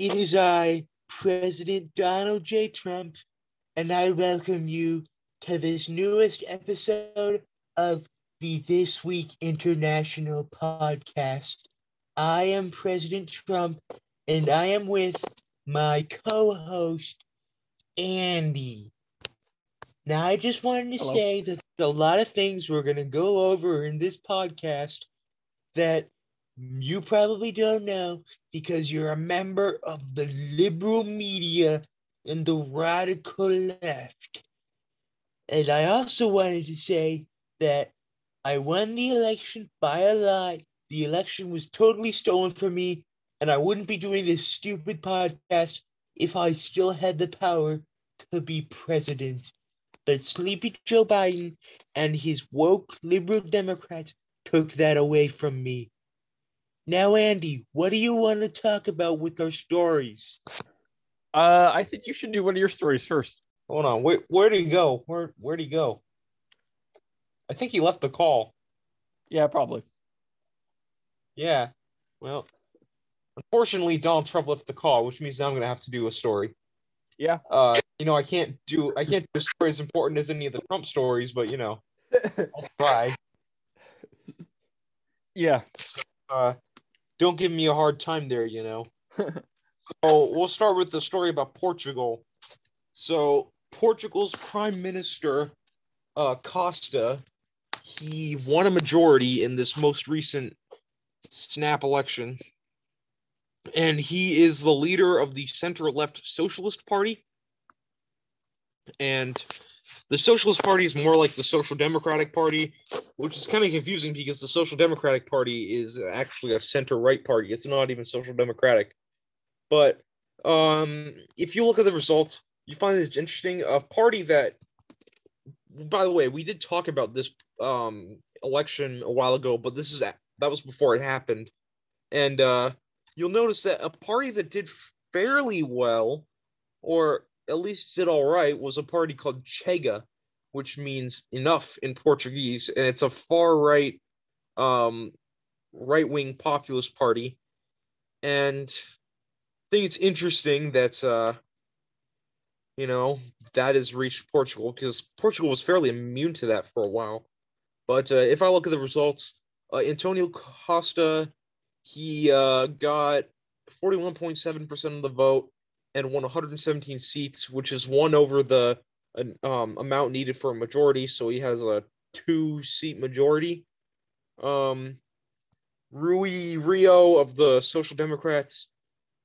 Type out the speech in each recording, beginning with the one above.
It is I, President Donald J. Trump, and I welcome you to this newest episode of the This Week International podcast. I am President Trump, and I am with my co host, Andy. Now, I just wanted to Hello. say that a lot of things we're going to go over in this podcast that you probably don't know because you're a member of the liberal media and the radical left. And I also wanted to say that I won the election by a lie. The election was totally stolen from me, and I wouldn't be doing this stupid podcast if I still had the power to be president. But sleepy Joe Biden and his woke liberal Democrats took that away from me. Now, Andy, what do you want to talk about with our stories? Uh, I think you should do one of your stories first. Hold on. Where where did he go? Where where'd he go? I think he left the call. Yeah, probably. Yeah. Well, unfortunately, Donald Trump left the call, which means now I'm gonna have to do a story. Yeah. Uh, you know, I can't do I can't do a story as important as any of the Trump stories, but you know, I'll try. yeah. Uh, don't give me a hard time there. You know. so we'll start with the story about Portugal. So Portugal's prime minister, uh, Costa, he won a majority in this most recent snap election, and he is the leader of the center-left Socialist Party. And the Socialist Party is more like the Social Democratic Party, which is kind of confusing because the Social Democratic Party is actually a center-right party. It's not even Social Democratic. But um, if you look at the results, you find this interesting. A party that, by the way, we did talk about this um, election a while ago, but this is that was before it happened, and uh, you'll notice that a party that did fairly well, or at least did all right, was a party called Chega, which means enough in Portuguese, and it's a far right, um, right wing populist party, and I think it's interesting that uh, you know that has reached Portugal because Portugal was fairly immune to that for a while. But uh, if I look at the results, uh, Antonio Costa he uh, got 41.7% of the vote and won 117 seats, which is one over the um, amount needed for a majority. So he has a two seat majority. Um, Rui Rio of the Social Democrats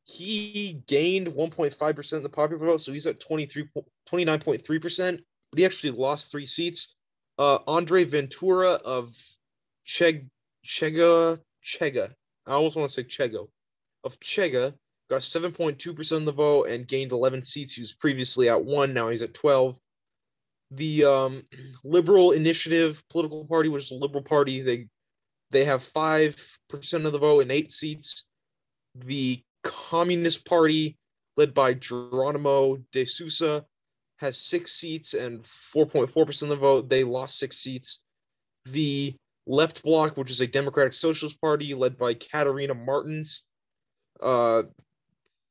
he gained 1.5% of the popular vote, so he's at 23, 29.3%, but he actually lost three seats. Uh, Andre Ventura of Che, Chega, Chega, I almost want to say Chego, of Chega, got 7.2% of the vote and gained 11 seats. He was previously at one, now he's at 12. The um, Liberal Initiative political party, which is the Liberal Party, they they have 5% of the vote and eight seats. The Communist Party, led by Jerónimo de Sousa, has six seats and 4.4% of the vote. They lost six seats. The Left Bloc, which is a Democratic Socialist Party, led by Catarina Martins, uh,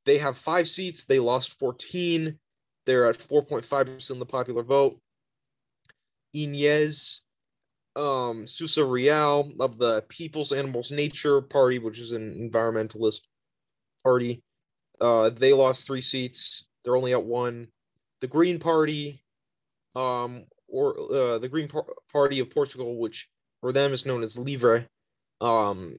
they have five seats. They lost 14. They're at 4.5% of the popular vote. Inês um, Sousa Real of the People's Animals Nature Party, which is an environmentalist Party. Uh, they lost three seats. They're only at one. The Green Party, um, or uh, the Green Par- Party of Portugal, which for them is known as Livre, um,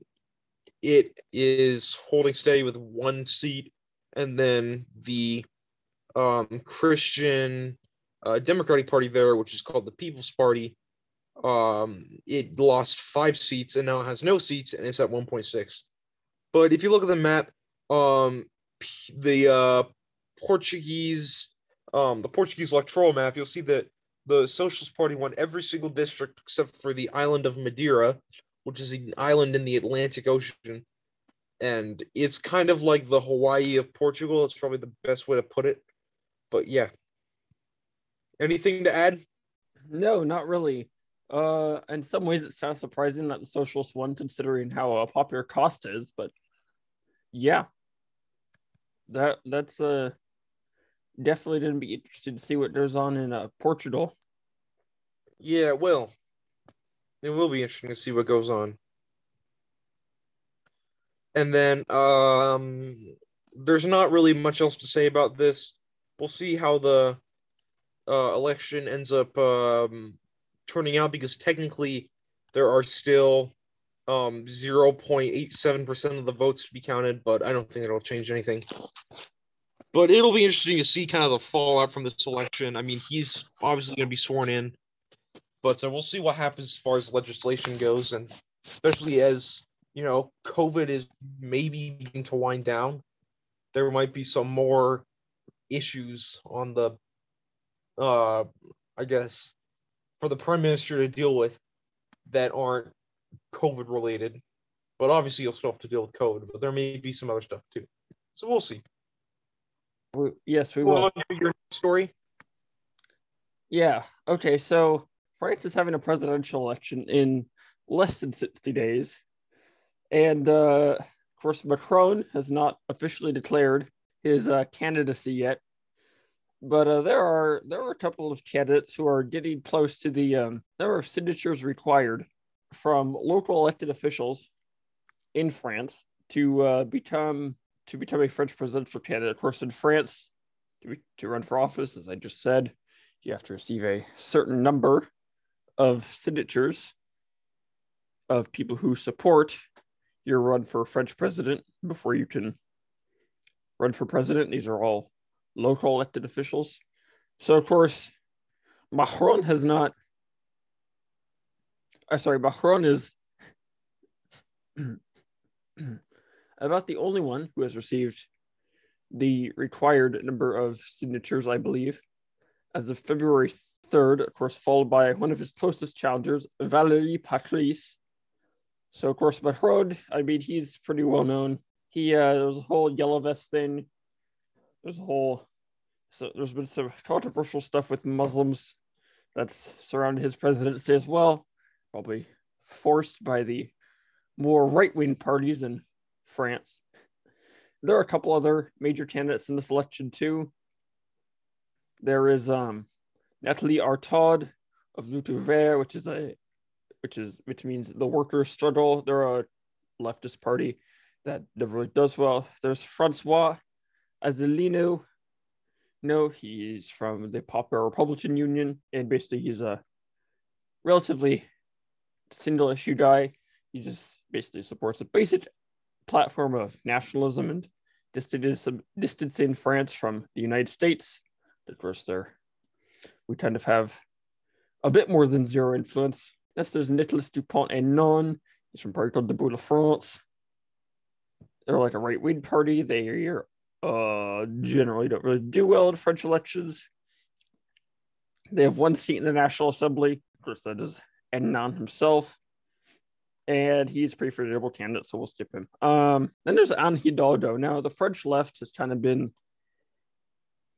it is holding steady with one seat, and then the um, Christian uh, Democratic Party there, which is called the People's Party, um, it lost five seats and now it has no seats and it's at 1.6. But if you look at the map, um the uh portuguese um the portuguese electoral map you'll see that the socialist party won every single district except for the island of madeira which is an island in the atlantic ocean and it's kind of like the hawaii of portugal it's probably the best way to put it but yeah anything to add No, not really. Uh, in some ways, it sounds surprising that the socialists won, considering how uh, popular Costa is. But yeah, that that's uh definitely gonna be interested to see what goes on in uh, Portugal. Yeah, it will. It will be interesting to see what goes on. And then um there's not really much else to say about this. We'll see how the uh, election ends up um, turning out because technically there are still um, 0.87% of the votes to be counted, but I don't think it'll change anything. But it'll be interesting to see kind of the fallout from this election. I mean, he's obviously going to be sworn in, but uh, we'll see what happens as far as legislation goes, and especially as you know, COVID is maybe beginning to wind down. There might be some more issues on the, uh, I guess, for the prime minister to deal with that aren't COVID related. But obviously, you'll still have to deal with COVID. But there may be some other stuff too. So we'll see. We, yes, we Go will. your story. Yeah. Okay. So France is having a presidential election in less than 60 days. And uh, of course, Macron has not officially declared his uh, candidacy yet. But uh, there are there are a couple of candidates who are getting close to the um, number of signatures required from local elected officials in France to uh, become to become a French presidential candidate. Of course, in France, to, be, to run for office, as I just said, you have to receive a certain number of signatures of people who support your run for French president before you can run for president. These are all local elected officials. So, of course, Macron has not. I'm sorry, Macron is about the only one who has received the required number of signatures, I believe, as of February 3rd, of course, followed by one of his closest challengers, Valérie Pécresse. So, of course, Macron, I mean, he's pretty well known. He, uh, there was a whole yellow vest thing. There's a whole, so there's been some controversial stuff with Muslims that's surrounded his presidency as well, probably forced by the more right wing parties in France. There are a couple other major candidates in this election too. There is um, Nathalie Artaud of Lutte which is a which is which means the workers struggle. They're a leftist party that never really does well. There's Francois Asselineau. No, he's from the Popular Republican Union, and basically he's a relatively single issue guy. He just basically supports a basic platform of nationalism and distancing France from the United States. Of course, there we kind of have a bit more than zero influence. Yes, there's Nicolas Dupont-Aignan. He's from party called Debout la France. They're like a right wing party. They uh, generally don't really do well in French elections. They have one seat in the National Assembly. Of course, that is Aignan himself and he's pretty formidable candidate, so we'll skip him. Um, then there's Anne Hidalgo. Now, the French left has kind of been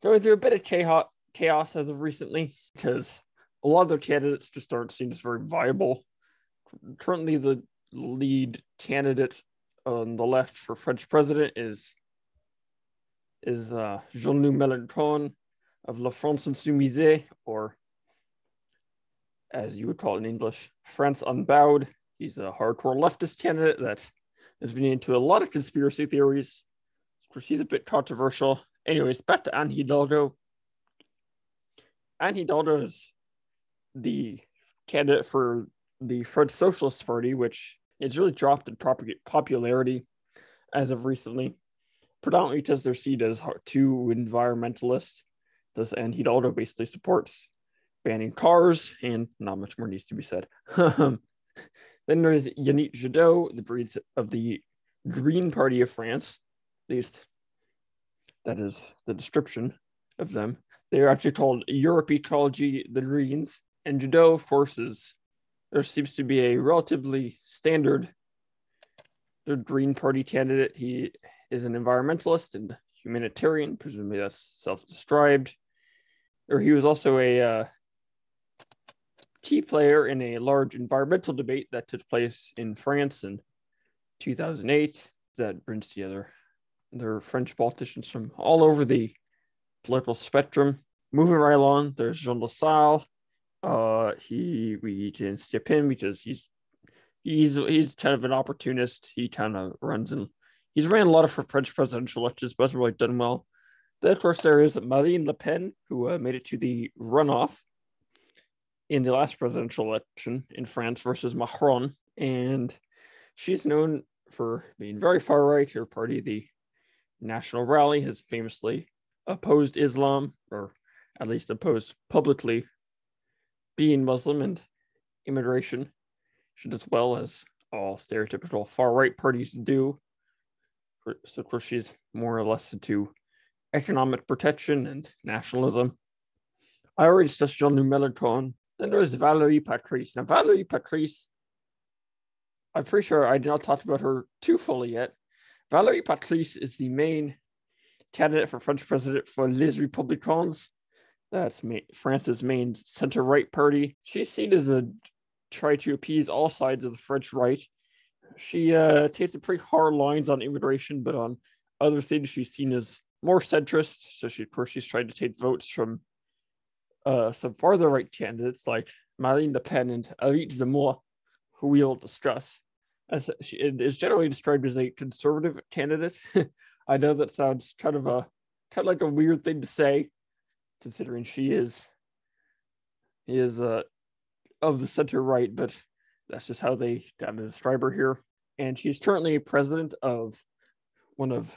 going through a bit of chaos, chaos as of recently because a lot of the candidates just aren't seen as very viable. Currently, the lead candidate on the left for French president is is uh, Jean-Luc Mélenchon of La France Insoumise, or as you would call it in English, France Unbowed. He's a hardcore leftist candidate that has been into a lot of conspiracy theories. Of course, he's a bit controversial. Anyways, back to Anne Hidalgo. Anne Hidalgo is the candidate for the French Socialist Party, which has really dropped in popularity as of recently, predominantly because they're seen as too environmentalist. This Anne Hidalgo basically supports banning cars, and not much more needs to be said. Then there's Yannick Jadot, the breeds of the Green Party of France. At least that is the description of them. They are actually called Europe Ecology, the Greens. And Jadot, forces, there seems to be a relatively standard the Green Party candidate. He is an environmentalist and humanitarian, presumably that's self-described. Or he was also a uh, key player in a large environmental debate that took place in France in 2008 that brings together They're French politicians from all over the political spectrum. Moving right along, there's Jean Lassalle. Uh, he skip him because he's he's he's kind of an opportunist. He kind of runs and he's ran a lot of for French presidential elections, but hasn't really done well. Then of course there is Marine Le Pen, who uh, made it to the runoff in the last presidential election in France versus Macron, and she's known for being very far right. Her party, the National Rally, has famously opposed Islam, or at least opposed publicly being Muslim and immigration, should, as well as all stereotypical far right parties do. So, of course, she's more or less into economic protection and nationalism. I already discussed Jean Mélenchon. Then there's Valérie Patrice. Now, Valérie Patrice, I'm pretty sure I did not talk about her too fully yet. Valérie Patrice is the main candidate for French president for Les Républicains. That's me. France's main center right party. She's seen as a try to appease all sides of the French right. She uh, takes pretty hard lines on immigration, but on other things, she's seen as more centrist. So she, of course, she's trying to take votes from uh, some farther right candidates like Marine Le Pen and Éric Zemmour, who we'll discuss. As she is generally described as a conservative candidate. I know that sounds kind of a kind of like a weird thing to say, considering she is is uh, of the center right, but that's just how they kind of describe her here. And she's currently president of one of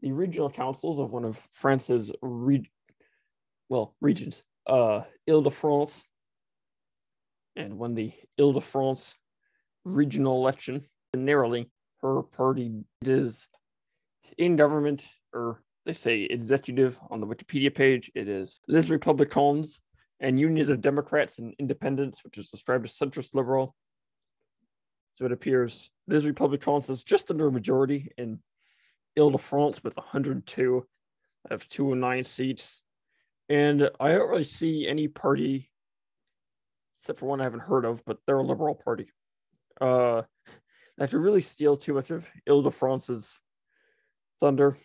the regional councils of one of France's re- well regions, uh, Ile-de-France, and won the Ile-de-France regional election And narrowly. Her party is in government, or they say executive on the Wikipedia page. It is Les Républicains and Unions of Democrats and Independents, which is described as centrist liberal. So it appears Les Républicains is just under a majority in Ile-de-France with 102 of 209 seats. And I don't really see any party, except for one I haven't heard of, but they're a liberal party, uh, that could really steal too much of Ile-de-France's thunder.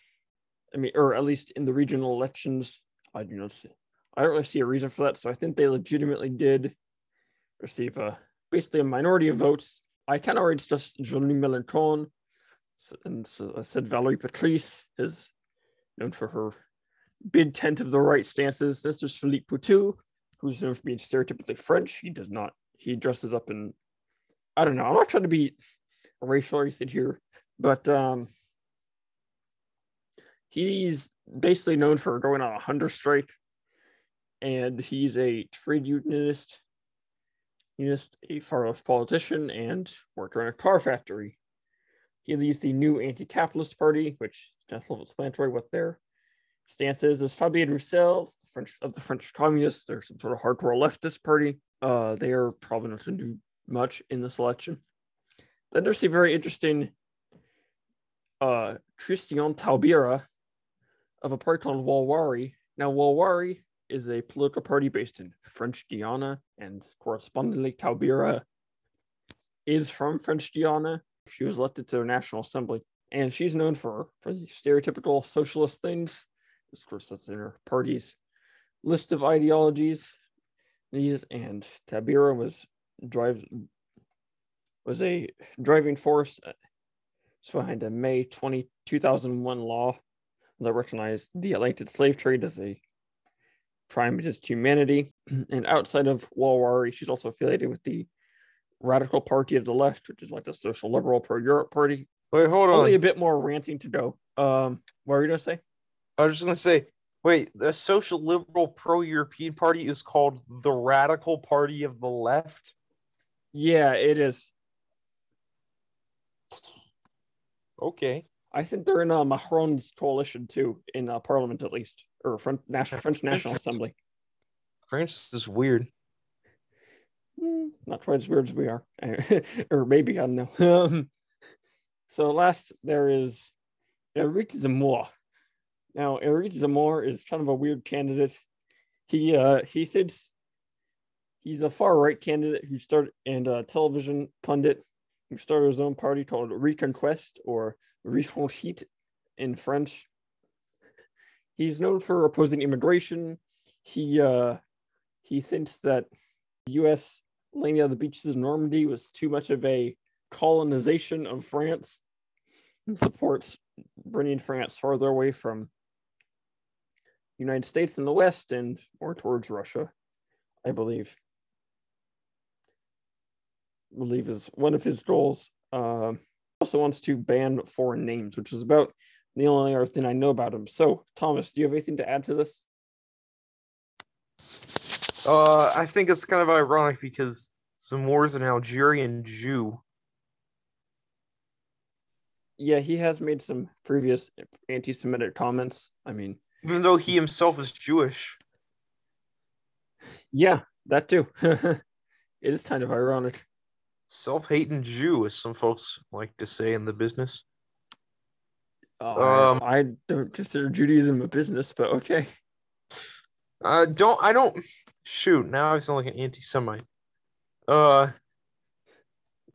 I mean, or at least in the regional elections, I do not see. I don't really see a reason for that. So I think they legitimately did receive a basically a minority of votes. I of already discussed Jean Mélenchon, and so I said Valérie Patrice is known for her big tent of the right stances. This is Philippe Poutou, who's known for being stereotypically French. He does not. He dresses up in. I don't know. I'm not trying to be racial or anything here, but um, he's basically known for going on a hunger strike and he's a trade unionist, unionist, a far left politician, and worked around a car factory. He leads the new anti-capitalist party, which is self-explanatory what their stance is. Is Fabien Roussel, French of the French Communists. They're some sort of hardcore leftist party. Uh, they are probably not going to do much in this election. Then there's a very interesting uh, Christian Taubira of a party called Walwari. Now, Walwari is a political party based in French Guiana, and correspondingly, Taubira is from French Guiana. She was elected to the National Assembly, and she's known for, for the stereotypical socialist things. Of course, that's in her party's list of ideologies. These and Taubira was drive was a driving force uh, behind a May 20, 2001 law that recognized the elected slave trade as a crime against humanity. And outside of Walwari, she's also affiliated with the Radical Party of the Left, which is like the social liberal pro Europe party. Wait, hold on. Only a bit more ranting to go. Um, what were you gonna say? I was just gonna say, wait, the social liberal pro European party is called the Radical Party of the Left. Yeah, it is. Okay. I think they're in uh, Macron's coalition too, in uh, Parliament at least, or French National French National Assembly. France is weird. Mm, not quite as weird as we are, or maybe I don't know. Um, so last there is Eric Zemmour. Now Eric Zemmour is kind of a weird candidate. He uh, he thinks he's a far right candidate who started and a television pundit who started his own party called Reconquest or Reconquête in French. He's known for opposing immigration. He uh, he thinks that U.S. laying down the beaches of Normandy was too much of a colonization of France and supports bringing France farther away from United States in the West and more towards Russia, I believe. I believe is one of his goals. Uh, also wants to ban foreign names, which is about the only other thing I know about him. So, Thomas, do you have anything to add to this? Uh, I think it's kind of ironic because Zemmour is an Algerian Jew. Yeah, he has made some previous anti-Semitic comments. I mean, even though he himself is Jewish. Yeah, that too. it is kind of ironic. Self-hating Jew, as some folks like to say in the business. Oh, Um, I, I don't consider Judaism a business, but okay. Uh, don't I don't shoot. Now I sound like an anti-Semite. Uh,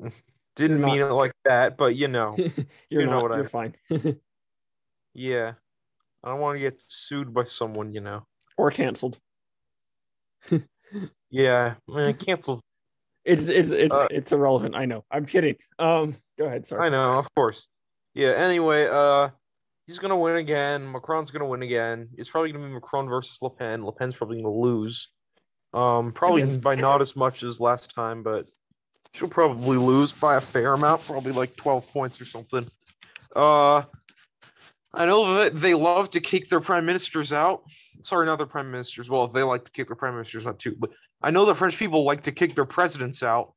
didn't You're mean it like that, but you know, you're You know not. what I- you're fine. yeah. I don't want to get sued by someone, you know. or canceled. Yeah, man, canceled. It's it's it's Uh, it's irrelevant. I know. I'm kidding. Um, go ahead. Sorry. I know, of course. Yeah. Anyway, uh, he's gonna win again. Macron's gonna win again. It's probably gonna be Macron versus Le Pen. Le Pen's probably gonna lose. Um, probably by not as much as last time, but she'll probably lose by a fair amount, probably like twelve points or something. Uh, I know that they love to kick their prime ministers out. Sorry, not their prime ministers. Well, they like to kick their prime ministers out too, but I know the French people like to kick their presidents out.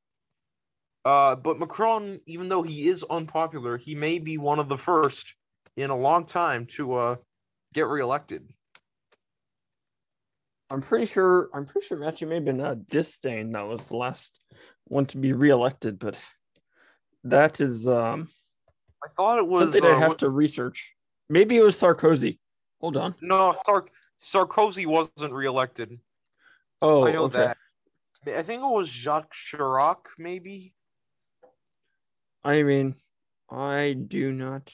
Uh, but Macron, even though he is unpopular, he may be one of the first in a long time to uh, get reelected. I'm pretty sure. I'm pretty sure Matthew may have been uh, Disdain. That was the last one to be reelected, but that is um I thought it was something uh, I have to research. Maybe it was Sarkozy. Hold on. No, Sar- Sarkozy wasn't reelected. Oh, I know okay. that. I think it was Jacques Chirac, maybe. I mean, I do not.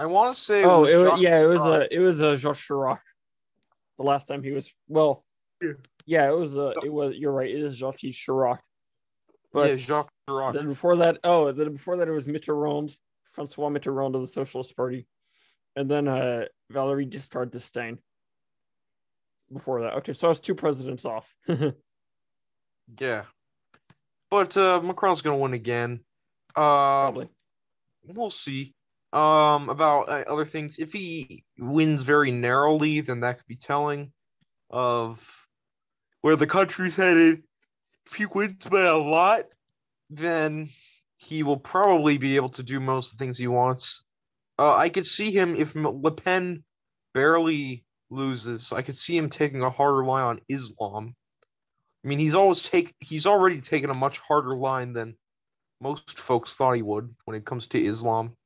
I want to say. oh, it was, yeah, it was Chirac. a it was a Jacques Chirac. The last time he was well, Yeah. yeah, it was a it was. You're right. It is Jacques Chirac. But yeah, Jacques Chirac. then before that, oh, then before that it was Mitterrand, Francois Mitterrand of the Socialist Party, and then uh Valéry Giscard d'Estaing. Before that, okay, so I was two presidents off. Yeah, but uh, Macron's gonna win again. Uh, Probably. we'll see. Um, about uh, other things. If he wins very narrowly, then that could be telling of where the country's headed. If he wins by a lot, then he will probably be able to do most of the things he wants. Uh, I could see him if Le Pen barely loses. I could see him taking a harder line on Islam. I mean, he's always take he's already taken a much harder line than most folks thought he would when it comes to Islam.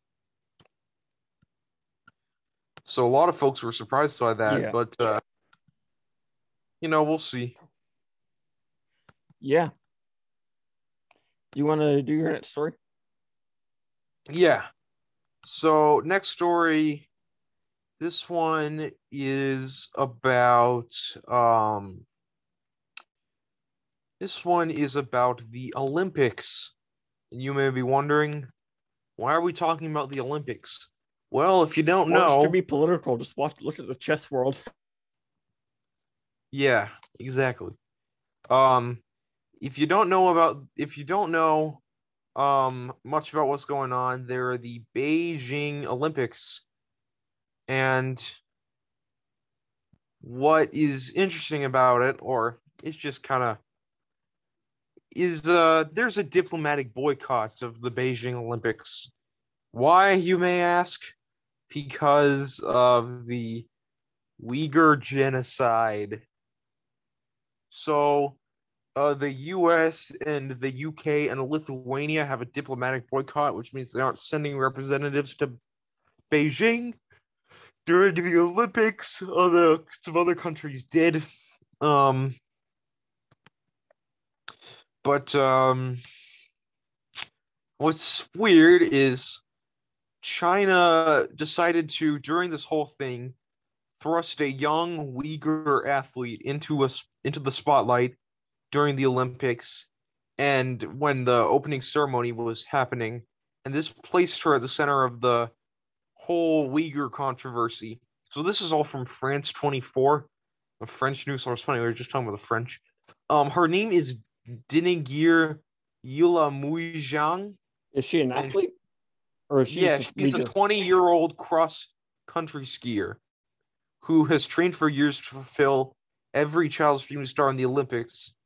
So a lot of folks were surprised by that, Yeah. but uh, you know, we'll see. Yeah. Do you want to do your next story? Yeah. So next story, this one is about um this one is about the Olympics. And you may be wondering, why are we talking about the Olympics? Well, if you don't know, to be political. Just watch. Look at the chess world. Yeah, exactly. Um, if you don't know about, if you don't know, um, much about what's going on, there are the Beijing Olympics, and what is interesting about it, or it's just kind of, is uh, there's a diplomatic boycott of the Beijing Olympics. Why, you may ask? Because of the Uyghur genocide. So, uh, the U.S. and the U.K. and Lithuania have a diplomatic boycott, which means they aren't sending representatives to Beijing during the Olympics. Other some other countries did, um, but um, what's weird is China decided to during this whole thing thrust a young Uyghur athlete into a into the spotlight during the Olympics and when the opening ceremony was happening and this placed her at the center of the whole Uyghur controversy. So this is all from France 24, a French news source. Funny, we were just talking about the French. Um, her name is Dinigir Yula Muijiang. Is she an athlete? Or is she yeah, she's a 20 year old cross country skier who has trained for years to fulfill every child's dream to star in the Olympics.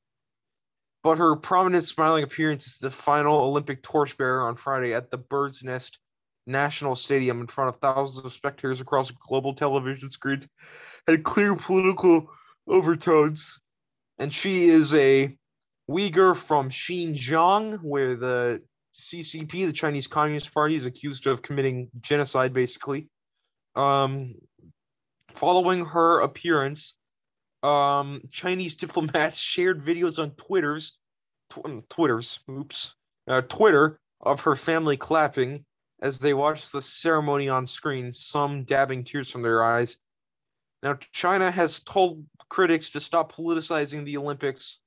But her prominent smiling appearance is the final Olympic torchbearer on Friday at the Bird's Nest National Stadium in front of thousands of spectators across global television screens had clear political overtones. And she is a Uyghur from Xinjiang, where the CCP, the Chinese Communist Party, is accused of committing genocide, basically. Um, following her appearance, um, Chinese diplomats shared videos on Twitter's, tw- Twitter's, oops, uh, Twitter of her family clapping as they watched the ceremony on screen, some dabbing tears from their eyes. Now, China has told critics to stop politicizing the Olympics,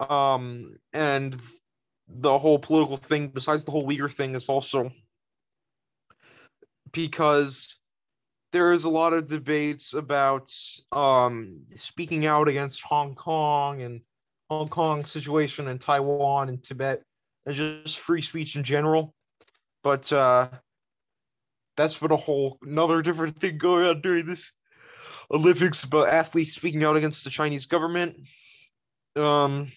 um, and the whole political thing, besides the whole Uyghur thing, is also because there is a lot of debates about um, speaking out against Hong Kong and Hong Kong situation and Taiwan and Tibet and just free speech in general. But uh, that's been a whole another different thing going on during this Olympics about athletes speaking out against the Chinese government. Um,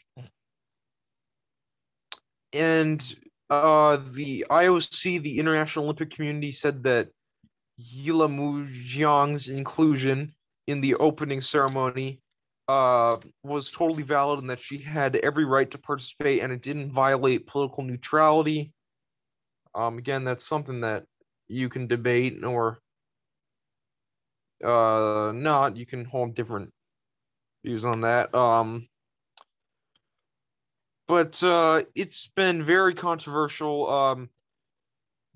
and uh, the IOC, the International Olympic Community, said that Yilamujiang's inclusion in the opening ceremony uh, was totally valid and that she had every right to participate and it didn't violate political neutrality. Um, again, that's something that you can debate or uh, not. You can hold different views on that. Um, but uh, it's been very controversial. Um,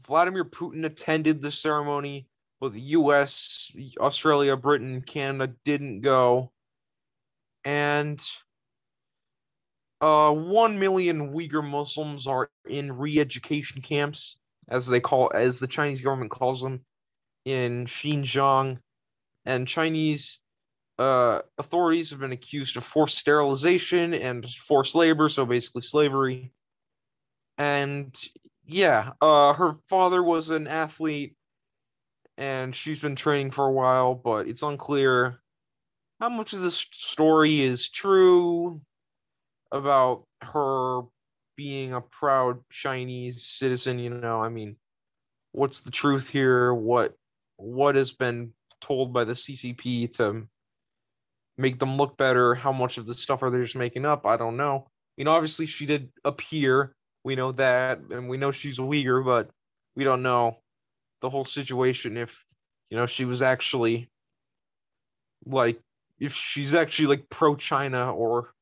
Vladimir Putin attended the ceremony, but the U.S., Australia, Britain, Canada didn't go, and uh, one million Uyghur Muslims are in re-education camps, as they call, as the Chinese government calls them, in Xinjiang, and Chinese uh, authorities have been accused of forced sterilization and forced labor, so basically slavery. And yeah, uh, her father was an athlete, and she's been training for a while, but it's unclear how much of this story is true about her being a proud Chinese citizen. You know, I mean, what's the truth here? What what has been told by the CCP to make them look better? How much of the stuff are they just making up? I don't know. You know, obviously she did appear. We know that, and we know she's a Uyghur, but we don't know the whole situation. If you know she was actually like, if she's actually like pro-China or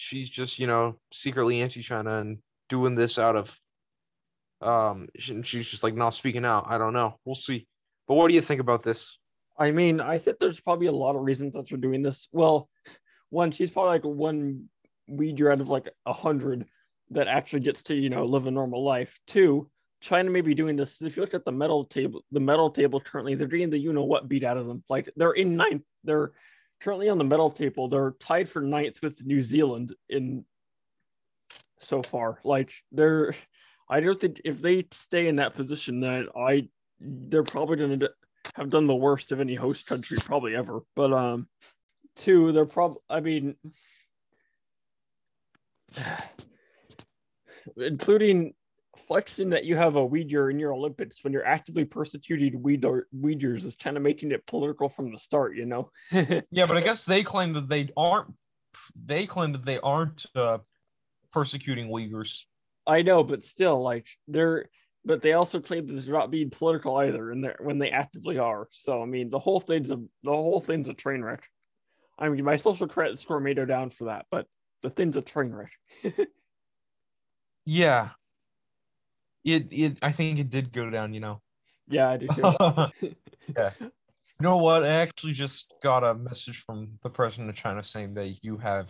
she's just you know secretly anti-China and doing this out of um she's just like not speaking out. I don't know. We'll see. But what do you think about this? I mean, I think there's probably a lot of reasons that they're doing this. Well, one, she's probably like one Uyghur out of like a hundred that actually gets to, you know, live a normal life. Two, China may be doing this. If you look at the medal table, the medal table currently, they're getting the you know what beat out of them. Like they're in ninth. They're currently on the medal table. They're tied for ninth with New Zealand in so far. Like they're I don't think if they stay in that position, that I they're probably gonna have done the worst of any host country probably ever. But um, two, they're probably. I mean, including flexing that you have a Uyghur in your Olympics when you're actively persecuting Uyghurs is kind of making it political from the start. You know. Yeah, but I guess they claim that they aren't. They claim that they aren't uh, persecuting Uyghurs. I know, but still, like they're. But they also claim that they're not being political either, and when they actively are. So I mean, the whole thing's a the whole thing's a train wreck. I mean, my social credit score may go down for that, but the thing's a train wreck. Yeah. It it I think it did go down. You know. Yeah, I do too. yeah. You know what? I actually just got a message from the president of China saying that you have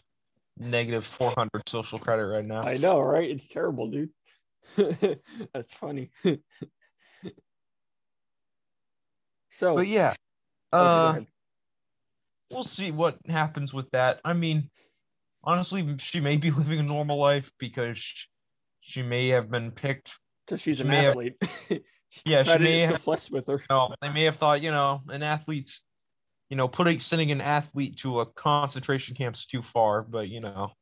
negative 400 social credit right now. I know, right? It's terrible, dude. That's funny. so, But yeah, okay, uh, we'll see what happens with that. I mean, honestly, she may be living a normal life because she may have been picked. So she's she an may have- athlete. Yeah, she may to have. flex with her. You know, they may have thought, you know, an athlete's, you know, putting sending an athlete to a concentration camp's too far, but you know,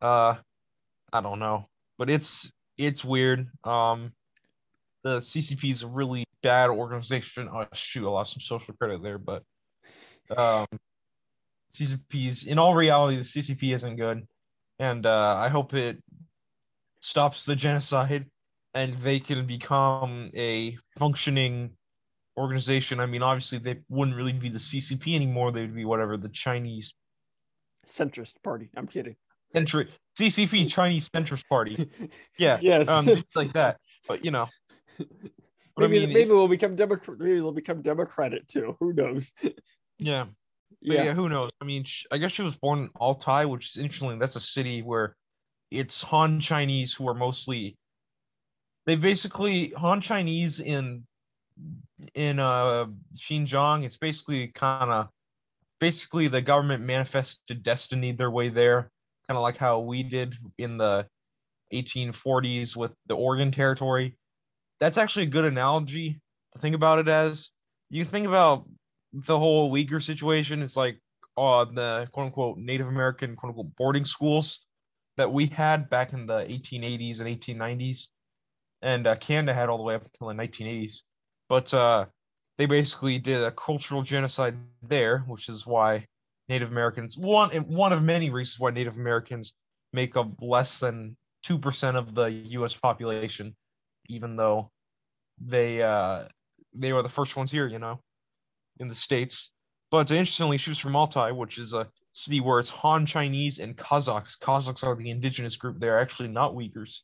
uh, I don't know, but it's it's weird. Um, the CCP is a really bad organization. Oh shoot, I lost some social credit there, but um, CCP's in all reality, the CCP isn't good, and uh, I hope it stops the genocide and they can become a functioning organization. I mean, obviously they wouldn't really be the CCP anymore. They'd be whatever the Chinese Centrist party. I'm kidding. centric CCP Chinese centrist party. Yeah, Yes. um, like that. But you know, but I maybe mean, maybe we'll become Democrat. Maybe they'll become Democratic too. Who knows? yeah. Yeah. yeah. who knows? I mean, sh- I guess she was born in Altai, which is interesting. That's a city where it's Han Chinese who are mostly they basically Han Chinese in in uh Xinjiang. It's basically kind of basically the government manifested destiny their way there, kind of like how we did in the 1840s with the Oregon Territory. That's actually a good analogy to think about it as. You think about the whole Uyghur situation. It's like uh, the quote unquote Native American quote unquote boarding schools that we had back in the 1880s and 1890s, and uh, Canada had all the way up until the 1980s. But uh, they basically did a cultural genocide there, which is why Native Americans one one of many reasons why Native Americans make up less than two percent of the U.S. population, even though they uh, they were the first ones here, you know, in the states. But interestingly, she was from Altai, which is a city where it's Han Chinese and Kazakhs. Kazakhs are the indigenous group. They're actually not Uyghurs.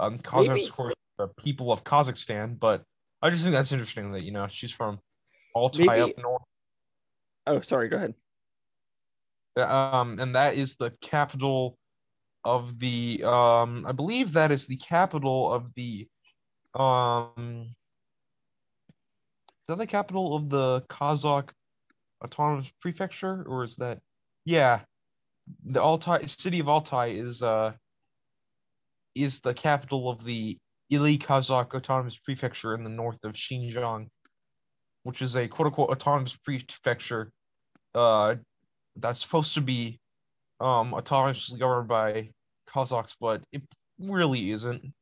Um, Kazakhs, of course, are people of Kazakhstan. But I just think that's interesting that you know she's from Altai Maybe- up north. Oh, sorry. Go ahead. Um, and that is the capital of the um, I believe that is the capital of the um. Is that the capital of the Kazakh autonomous prefecture, or is that? Yeah, the Altai city of Altai is uh is the capital of the Ili Kazakh autonomous prefecture in the north of Xinjiang, which is a quote unquote autonomous prefecture. Uh, that's supposed to be um autonomously governed by Kazakhs, but it really isn't.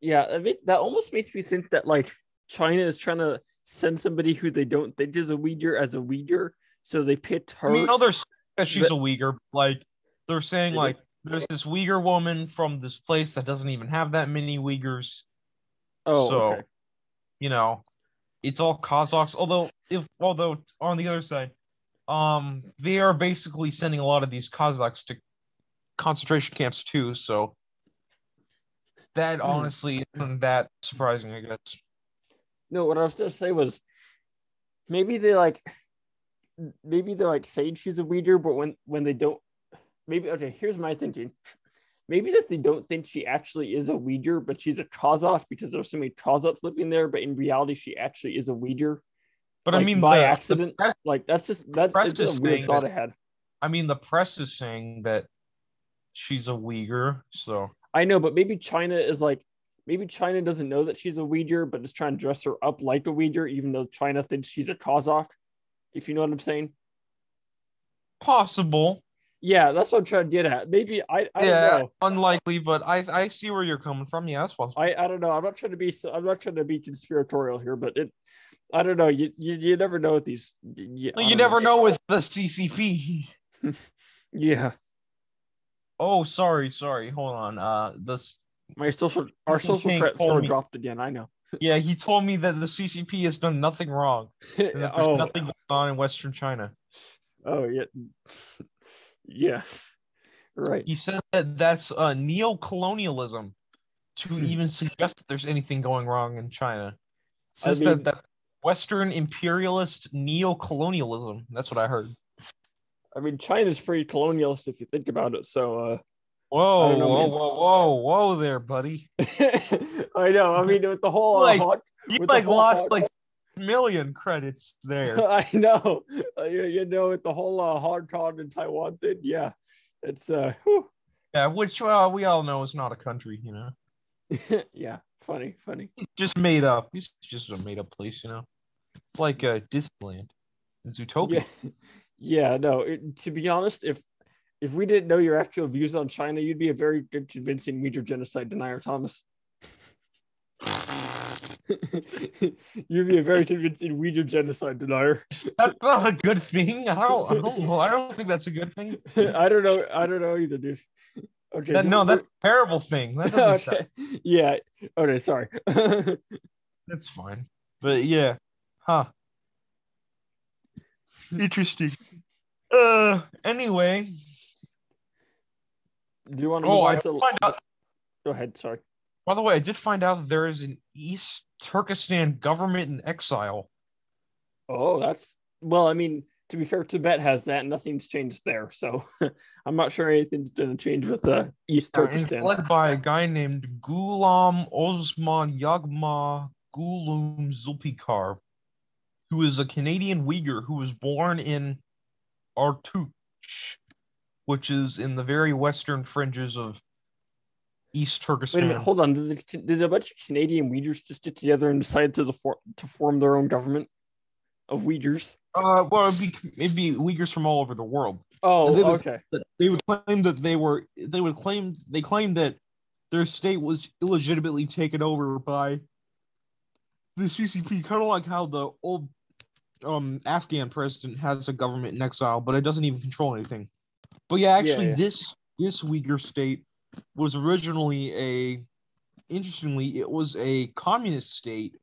Yeah, I mean, that almost makes me think that like China is trying to send somebody who they don't think is a Uyghur as a Uyghur, so they pit her. I mean, others say that she's But- a Uyghur. Like they're saying, like there's this Uyghur woman from this place that doesn't even have that many Uyghurs. oh, so okay. you know, it's all Kazakhs. Although if although on the other side, um, they are basically sending a lot of these Kazakhs to concentration camps too. So that Hmm. honestly isn't that surprising, I guess. No, what I was gonna say was maybe they like maybe they're like saying she's a Uyghur, but when when they don't maybe okay, here's my thinking. Maybe that they don't think she actually is a Uyghur, but she's a Kazakh because there's so many Kazakhs living there, but in reality she actually is a Uyghur. But I mean, by the- accident. the press- like that's just that's it's just a weird thought that- I had. I mean, the press is saying that she's a Uyghur, so I know, but maybe China is like maybe China doesn't know that she's a Uyghur, but is trying to dress her up like a Uyghur, even though China thinks she's a Kazakh. If you know what I'm saying. possible. Yeah, that's what I'm trying to get at. Maybe I, I yeah, don't know. unlikely, but I I see where you're coming from. Yeah, that's possible. I, I don't know. I'm not trying to be so, I'm not trying to be conspiratorial here, but it I don't know. You you, you never know with these. You, you never know with the CCP. Yeah, Oh, sorry, sorry. Hold on. Uh, this. my social our social credit score me- dropped again. I know. Yeah, he told me that the CCP has done nothing wrong. and that there's oh, nothing going on in Western China. oh yeah, yeah, right. He said that that's uh, neo-colonialism. to Hmm. even suggest that there's anything going wrong in China. It I says mean- that, that Western imperialist neo-colonialism. That's what I heard. I mean, China's pretty colonialist if you think about it. So, uh, Whoa, know, whoa, man. whoa, whoa, whoa there, buddy. I know. I mean, with the whole uh, Like- hog- You like whole lost hog- like million credits there. I know. Uh, you, you know, with the whole uh, Hong Kong and Taiwan thing, yeah, it's uh, whew. yeah, which uh, we all know is not a country, you know. yeah, funny, funny. It's just made up. It's just a made up place, you know. It's like uh, Disneyland. Zootopia. Yeah, yeah. No, it, to be honest, if if we didn't know your actual views on China, you'd be a very good, convincing Uyghur genocide denier, Thomas. you'd be a very convincing Uyghur genocide denier. That's not a good thing. I don't, I don't know. I don't think that's a good thing. I don't know. I don't know either, dude. Okay. That- no, that's a terrible thing. That doesn't okay. Yeah. Okay. Sorry. that's fine. But yeah. Huh. Interesting. Uh anyway. Do you want to Oh, I to? find out Go ahead. Sorry. By the way, I did find out that there is an East Turkestan government in exile. Oh, that's well. I mean, to be fair, Tibet has that. and Nothing's changed there, so I'm not sure anything's going to change with uh, East and it's led by a guy named Gulam Osman Yagma Gulum Zulfikar, who is a Canadian Uyghur who was born in Artuch, which is in the very western fringes of East Turkestan. Wait a minute. Hold on. Did, the, did a bunch of Canadian Uyghurs just get together and decide to the for, to form their own government of Uyghurs? Uh, well, it'd be, it'd be Uyghurs from all over the world. Oh, They would- okay. they would claim that they were they would claim they claimed that their state was illegitimately taken over by the CCP, kind of like how the old um Afghan president has a government in exile, but it doesn't even control anything. But yeah, actually, yeah. this this Uyghur state was originally a interestingly, it was a communist state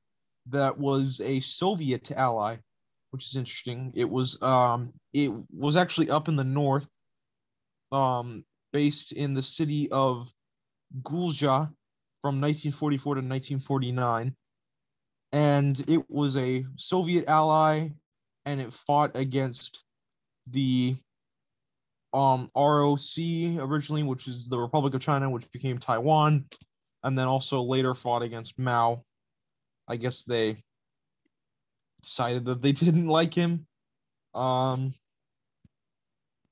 that was a Soviet ally, which is interesting. It was um it was actually up in the north, um, based in the city of Gulja from 1944 to 1949. And it was a Soviet ally and it fought against the um ROC originally, which is the Republic of China, which became Taiwan, and then also later fought against Mao. I guess they decided that they didn't like him. Um,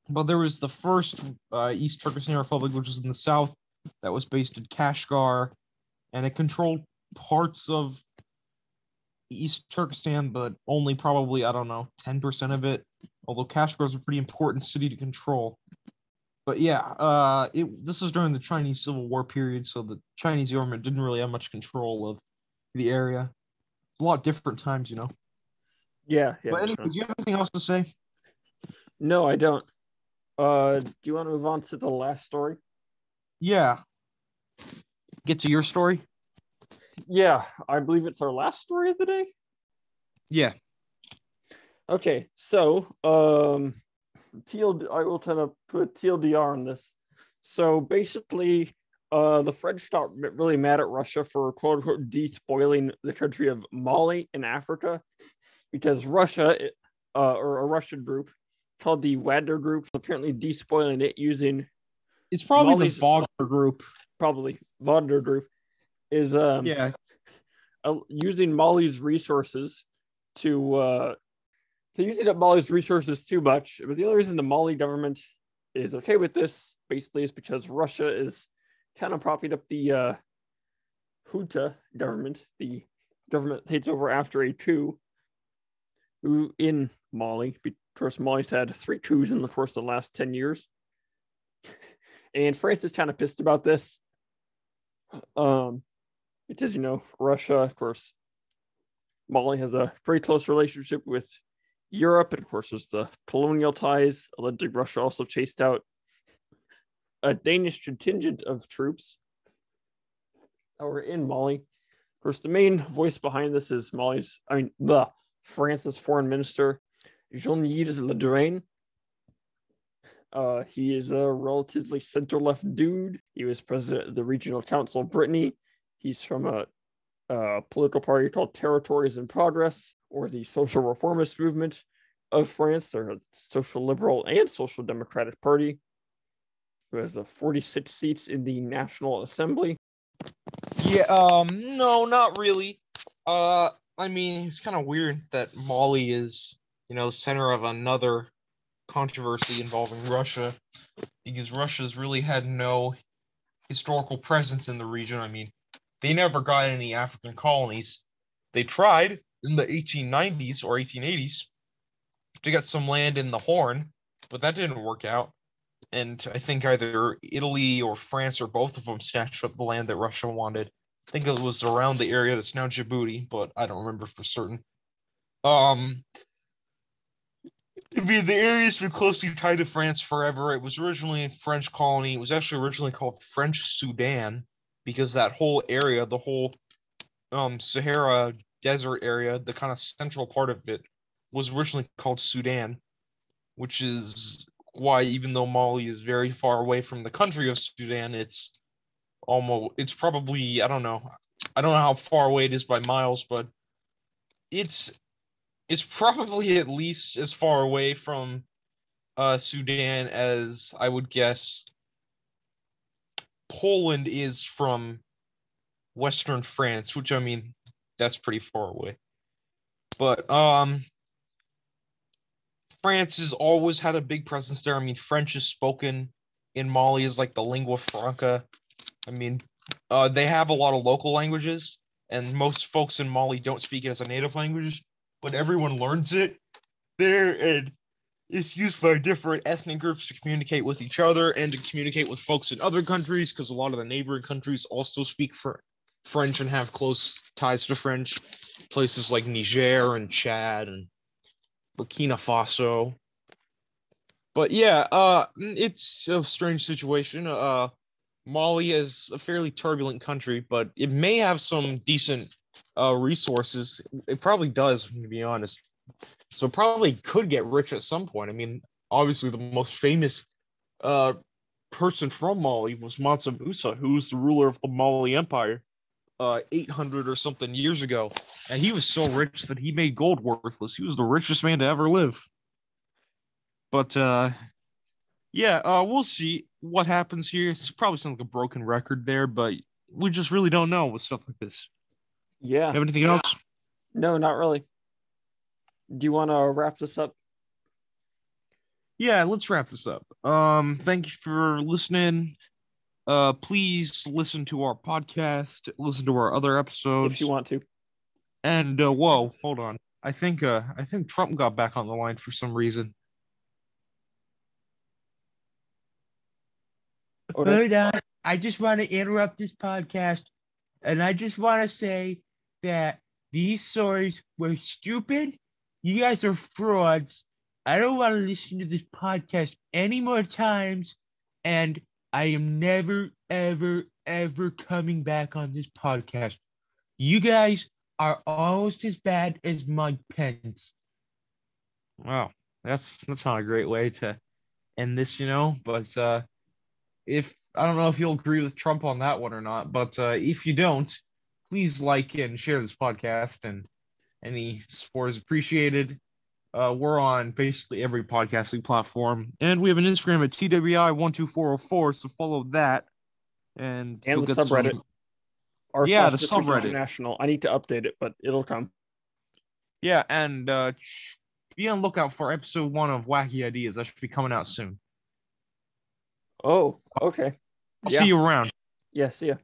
but there was the first uh, East Turkestan Republic, which was in the south, that was based in Kashgar, and it controlled parts of East Turkestan, but only probably I don't know ten percent of it. Although Kashgar is a pretty important city to control. But yeah, uh, it this was during the Chinese Civil War period, so the Chinese government didn't really have much control of the area. A lot different times, you know. Yeah. yeah but anyway, do you have anything else to say? No, I don't. Uh, do you want to move on to the last story? Yeah. Get to your story. Yeah, I believe it's our last story of the day. Yeah. Okay, so um, TL, I will kind of put TLDR on this. So basically, uh, the French got really mad at Russia for quote unquote despoiling the country of Mali in Africa because Russia, uh, or a Russian group called the Wagner Group, apparently despoiling it using It's probably Mali's- the Wagner group. probably Wagner Group is um, yeah. uh, using Mali's resources to uh, they're using up Mali's resources too much. But the only reason the Mali government is okay with this basically is because Russia is kind of propping up the uh, junta government, the government takes over after a coup in Mali. Because Mali's had three coups in the course of the last 10 years. And France is kind of pissed about this. Um, because you know Russia, of course, Mali has a very close relationship with Europe, and of course, there's the colonial ties. Allegedly, Russia also chased out a Danish contingent of troops that were in Mali. Of course, the main voice behind this is Mali's, I mean, the France's foreign minister, Jean-Yves Le Drian. Uh, he is a relatively center-left dude. He was president of the Regional Council of Brittany He's from a, a political party called Territories in Progress, or the Social Reformist Movement of France. They're a social liberal and social democratic party who has a 46 seats in the National Assembly. Yeah, um, no, not really. Uh, I mean, it's kind of weird that Mali is, you know, center of another controversy involving Russia, because Russia's really had no historical presence in the region. I mean, they never got any African colonies. They tried in the 1890s or 1880s to get some land in the Horn, but that didn't work out. And I think either Italy or France or both of them snatched up the land that Russia wanted. I think it was around the area that's now Djibouti, but I don't remember for certain. Um, I mean, the area's been closely tied to France forever. It was originally a French colony. It was actually originally called French Sudan because that whole area, the whole um, Sahara desert area, the kind of central part of it, was originally called Sudan, which is why even though Mali is very far away from the country of Sudan, it's almost it's probably I don't know I don't know how far away it is by miles, but it's it's probably at least as far away from uh, Sudan as I would guess Poland is from Western France, which I mean that's pretty far away. But um France has always had a big presence there. I mean, French is spoken in Mali is like the lingua franca. I mean, uh, they have a lot of local languages, and most folks in Mali don't speak it as a native language, but everyone learns it there, and it's used by different ethnic groups to communicate with each other and to communicate with folks in other countries because a lot of the neighboring countries also speak French and have close ties to French. Places like Niger and Chad and Burkina Faso. But yeah, uh, it's a strange situation. Uh, Mali is a fairly turbulent country, but it may have some decent uh, resources. It probably does, to be honest. So probably could get rich at some point. I mean, obviously the most famous uh, person from Mali was Mansa Musa, who was the ruler of the Mali Empire uh 800 or something years ago and he was so rich that he made gold worthless he was the richest man to ever live but uh yeah uh we'll see what happens here it's probably sounds like a broken record there but we just really don't know with stuff like this Yeah. have anything else No, not really. Do you want to wrap this up? yeah let's wrap this up um thank you for listening uh please listen to our podcast listen to our other episodes If you want to. And uh, whoa, hold on. I think uh I think Trump got back on the line for some reason. Hold on. I just want to interrupt this podcast. And I just want to say that these stories were stupid. You guys are frauds. I don't want to listen to this podcast any more times. And I am never, ever, ever coming back on this podcast. You guys are almost as bad as Mike Pence. Wow, that's that's not a great way to end this, you know. But uh, if I don't know if you'll agree with Trump on that one or not, but uh, if you don't, please like and share this podcast, and any support is appreciated. Uh, we're on basically every podcasting platform, and we have an Instagram at TWI one two four zero four. So follow that, and And the get some- subreddit. R Yeah, the subreddit. International. I need to update it, but it'll come. Yeah, and uh, be on lookout for episode one of Wacky Ideas. That should be coming out soon. Oh, okay. I'll Yeah. see you around. Yeah, see ya.